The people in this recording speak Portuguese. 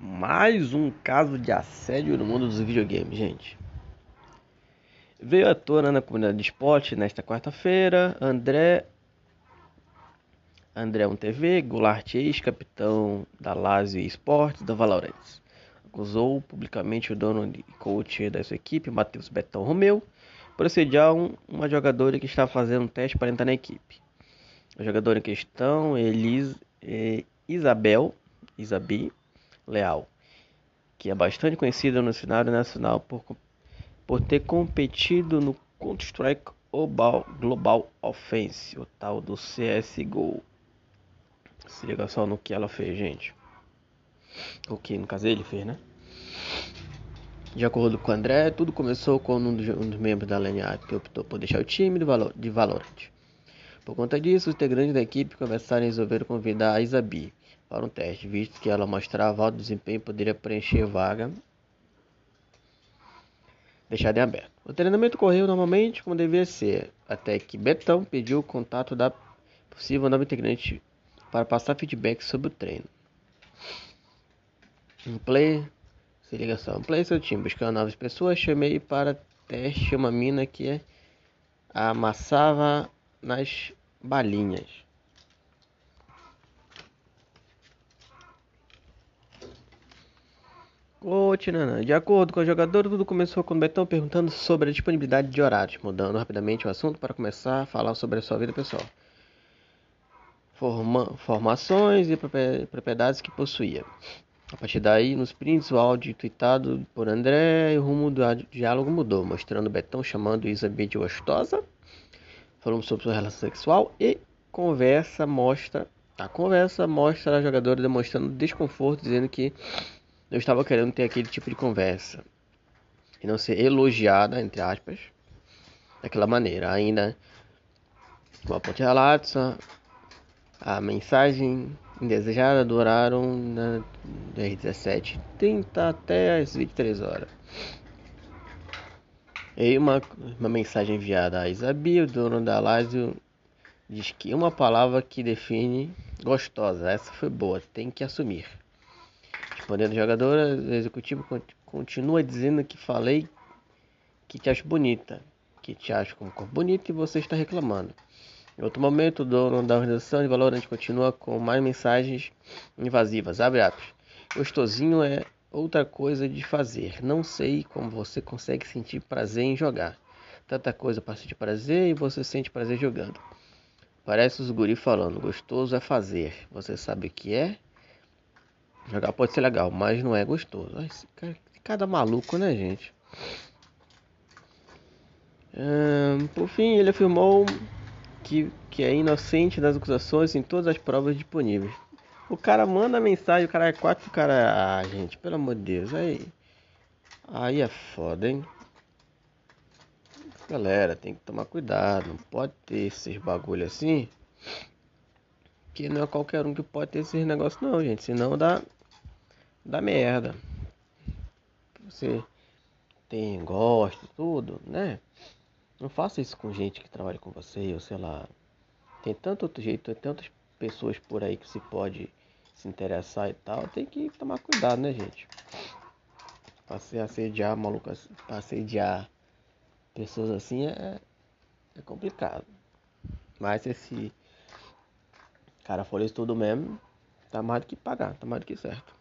Mais um caso de assédio no mundo dos videogames, gente. Veio à tona na comunidade de esporte nesta quarta-feira, André André 1TV, Goulart ex-capitão da Lazio Esportes da Valorant. Acusou publicamente o dono e coach da sua equipe, Matheus Betão Romeu, por assediar um, uma jogadora que estava fazendo um teste para entrar na equipe. A jogadora em questão, Elis, é, Isabel, Isabi, Leal, que é bastante conhecida no cenário nacional por, por ter competido no Counter-Strike Global, Offense, o tal do CSGO. Se liga só no que ela fez, gente. O que no caso ele fez, né? De acordo com o André, tudo começou quando um dos, um dos membros da LNA que optou por deixar o time de, valor, de Valorant. Por conta disso, os integrantes da equipe começaram a resolver convidar a Isabi, para um teste, visto que ela mostrava alto desempenho e poderia preencher vaga deixada em aberto. O treinamento correu normalmente como devia ser, até que Betão pediu o contato da possível nova integrante para passar feedback sobre o treino. Um play, se um play seu time buscando novas pessoas, chamei para teste uma mina que amassava nas balinhas. Continuando. De acordo com o jogador, tudo começou com o Betão perguntando sobre a disponibilidade de horários, mudando rapidamente o assunto para começar a falar sobre a sua vida pessoal. Forma, formações e propriedades que possuía. A partir daí, nos prints, o áudio tweetado por André, o rumo do diálogo mudou, mostrando Betão chamando Isabel de gostosa, falando sobre sua relação sexual e conversa mostra a conversa mostra a jogadora demonstrando desconforto, dizendo que eu estava querendo ter aquele tipo de conversa e não ser elogiada, entre aspas, daquela maneira. Ainda, uma ponte relatos, a mensagem indesejada duraram das 17h30 até as 23 horas. E uma, uma mensagem enviada a Isabi, o dono da Lázio, diz que uma palavra que define gostosa. Essa foi boa, tem que assumir. Respondendo jogadora, o executivo continua dizendo que falei que te acho bonita, que te acho com um corpo bonito e você está reclamando. Em outro momento, o dono da organização de Valorant continua com mais mensagens invasivas. Abre aspas. Gostosinho é outra coisa de fazer. Não sei como você consegue sentir prazer em jogar. Tanta coisa para sentir prazer e você sente prazer jogando. Parece os guri falando, gostoso é fazer. Você sabe o que é? Jogar pode ser legal, mas não é gostoso. Cara, cada maluco, né, gente? por fim, ele afirmou que, que é inocente das acusações em todas as provas disponíveis. O cara manda mensagem, o cara é quatro, o cara. Ah, gente, pelo amor de Deus, aí. Aí é foda, hein? Galera, tem que tomar cuidado, não pode ter esses bagulho assim. Que não é qualquer um que pode ter esses negócios, não, gente. Senão dá, da merda. Você tem, gosta, tudo, né? Não faça isso com gente que trabalha com você, ou sei lá. Tem tanto outro jeito, tem tantas pessoas por aí que se pode se interessar e tal. Tem que tomar cuidado, né, gente? Pra se assediar maluco, pra assediar pessoas assim é, é complicado. Mas se esse cara for isso tudo mesmo, tá mais do que pagar, tá mais do que certo.